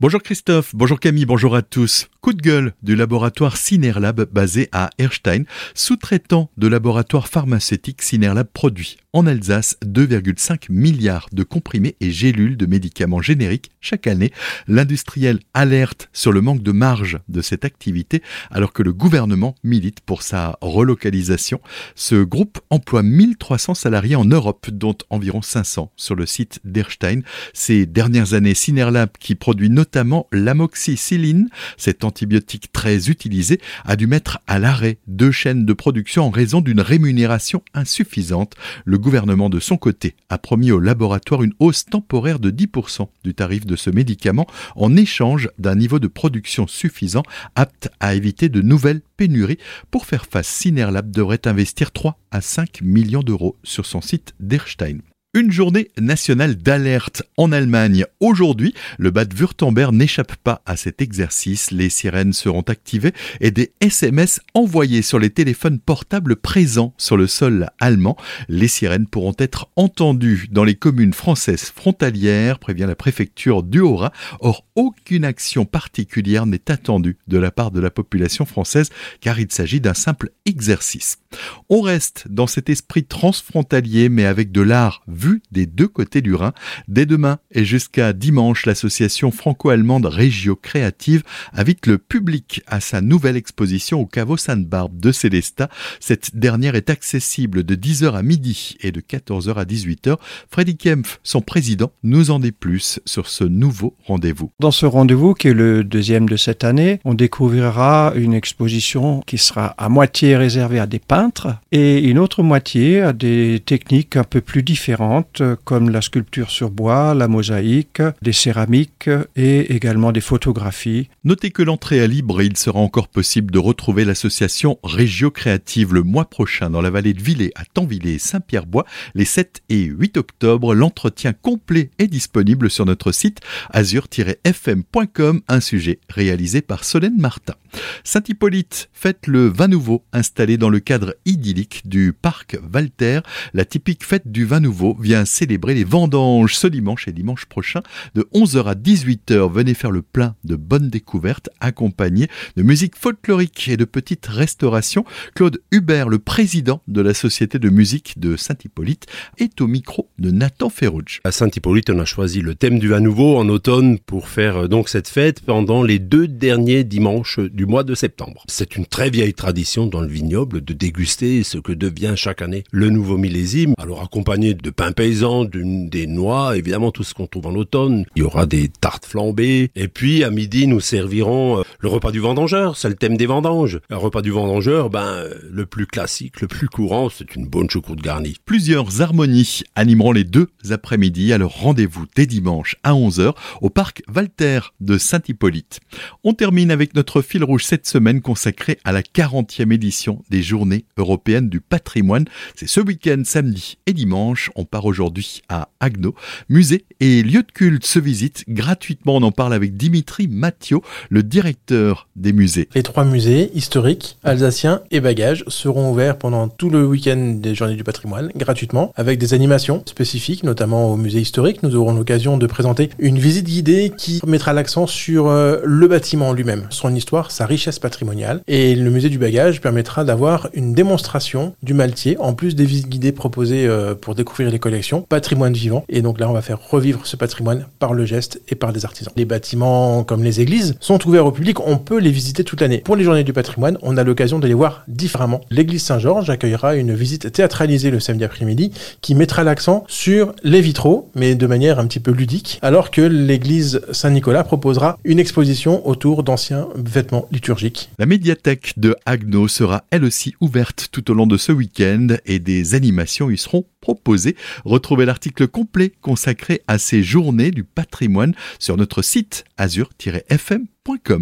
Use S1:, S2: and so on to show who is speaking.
S1: Bonjour Christophe, bonjour Camille, bonjour à tous. Coup de gueule du laboratoire Cinerlab basé à Erstein, sous-traitant de laboratoire pharmaceutique Cinerlab produit en Alsace 2,5 milliards de comprimés et gélules de médicaments génériques chaque année. L'industriel alerte sur le manque de marge de cette activité alors que le gouvernement milite pour sa relocalisation. Ce groupe emploie 1300 salariés en Europe dont environ 500 sur le site d'Erstein. Ces dernières années, Cinerlab qui produit notamment l'amoxicilline, cet antibiotique très utilisé, a dû mettre à l'arrêt deux chaînes de production en raison d'une rémunération insuffisante. Le gouvernement, de son côté, a promis au laboratoire une hausse temporaire de 10% du tarif de ce médicament en échange d'un niveau de production suffisant apte à éviter de nouvelles pénuries. Pour faire face, Cinerlab devrait investir 3 à 5 millions d'euros sur son site d'Erstein. Une journée nationale d'alerte en Allemagne. Aujourd'hui, le Bad Württemberg n'échappe pas à cet exercice. Les sirènes seront activées et des SMS envoyés sur les téléphones portables présents sur le sol allemand. Les sirènes pourront être entendues dans les communes françaises frontalières, prévient la préfecture du Haut-Rhin. Or, aucune action particulière n'est attendue de la part de la population française car il s'agit d'un simple exercice. On reste dans cet esprit transfrontalier mais avec de l'art vu des deux côtés du Rhin. Dès demain et jusqu'à dimanche, l'association franco-allemande Régio Créative invite le public à sa nouvelle exposition au caveau Sainte-Barbe de Célestat. Cette dernière est accessible de 10h à midi et de 14h à 18h. Freddy Kempf, son président, nous en dit plus sur ce nouveau rendez-vous.
S2: Dans ce rendez-vous, qui est le deuxième de cette année, on découvrira une exposition qui sera à moitié réservée à des peintres et une autre moitié à des techniques un peu plus différentes comme la sculpture sur bois, la mosaïque, des céramiques et également des photographies.
S1: Notez que l'entrée est libre et il sera encore possible de retrouver l'association Régio Créative le mois prochain dans la vallée de Villers à Tanvillers et Saint-Pierre-Bois les 7 et 8 octobre. L'entretien complet est disponible sur notre site azur-fm.com, un sujet réalisé par Solène Martin. Saint-Hippolyte fête le vin nouveau installé dans le cadre idyllique du parc Walter. La typique fête du vin nouveau vient célébrer les vendanges ce dimanche et dimanche prochain de 11h à 18h. Venez faire le plein de bonnes découvertes accompagnées de musique folklorique et de petites restaurations. Claude Hubert, le président de la Société de musique de Saint-Hippolyte, est au micro de Nathan Ferrucci.
S3: À Saint-Hippolyte, on a choisi le thème du vin nouveau en automne pour faire euh, donc cette fête pendant les deux derniers dimanches du mois de septembre. C'est une très vieille tradition dans le vignoble de déguster ce que devient chaque année le nouveau millésime. Alors accompagné de pain paysan, des noix, évidemment tout ce qu'on trouve en automne. Il y aura des tartes flambées. Et puis à midi, nous servirons euh, le repas du vendangeur. C'est le thème des vendanges. Un repas du vendangeur, ben euh, le plus classique, le plus courant, c'est une bonne choucroute garnie.
S1: Plusieurs harmonies animeront les deux après-midi. Alors rendez-vous dès dimanche à 11h au parc Walter de Saint-Hippolyte. On termine avec notre fil rouge cette semaine consacrée à la 40e édition des Journées européennes du patrimoine. C'est ce week-end, samedi et dimanche. On part aujourd'hui à Agno. Musée et lieu de culte se visitent gratuitement. On en parle avec Dimitri Mathieu, le directeur des musées.
S4: Les trois musées, historiques, alsaciens et bagages, seront ouverts pendant tout le week-end des Journées du patrimoine, gratuitement, avec des animations spécifiques, notamment au musée historique. Nous aurons l'occasion de présenter une visite guidée qui mettra l'accent sur euh, le bâtiment lui-même, son histoire, sa richesse patrimoniale. Et le musée du bagage permettra d'avoir une démonstration du Maltier, en plus des visites guidées proposées euh, pour découvrir les patrimoine vivant. Et donc là, on va faire revivre ce patrimoine par le geste et par des artisans. Les bâtiments, comme les églises, sont ouverts au public. On peut les visiter toute l'année. Pour les journées du patrimoine, on a l'occasion de les voir différemment. L'église Saint-Georges accueillera une visite théâtralisée le samedi après-midi qui mettra l'accent sur les vitraux, mais de manière un petit peu ludique, alors que l'église Saint-Nicolas proposera une exposition autour d'anciens vêtements liturgiques.
S1: La médiathèque de Agno sera elle aussi ouverte tout au long de ce week-end et des animations y seront proposées. Retrouvez l'article complet consacré à ces journées du patrimoine sur notre site azur-fm.com.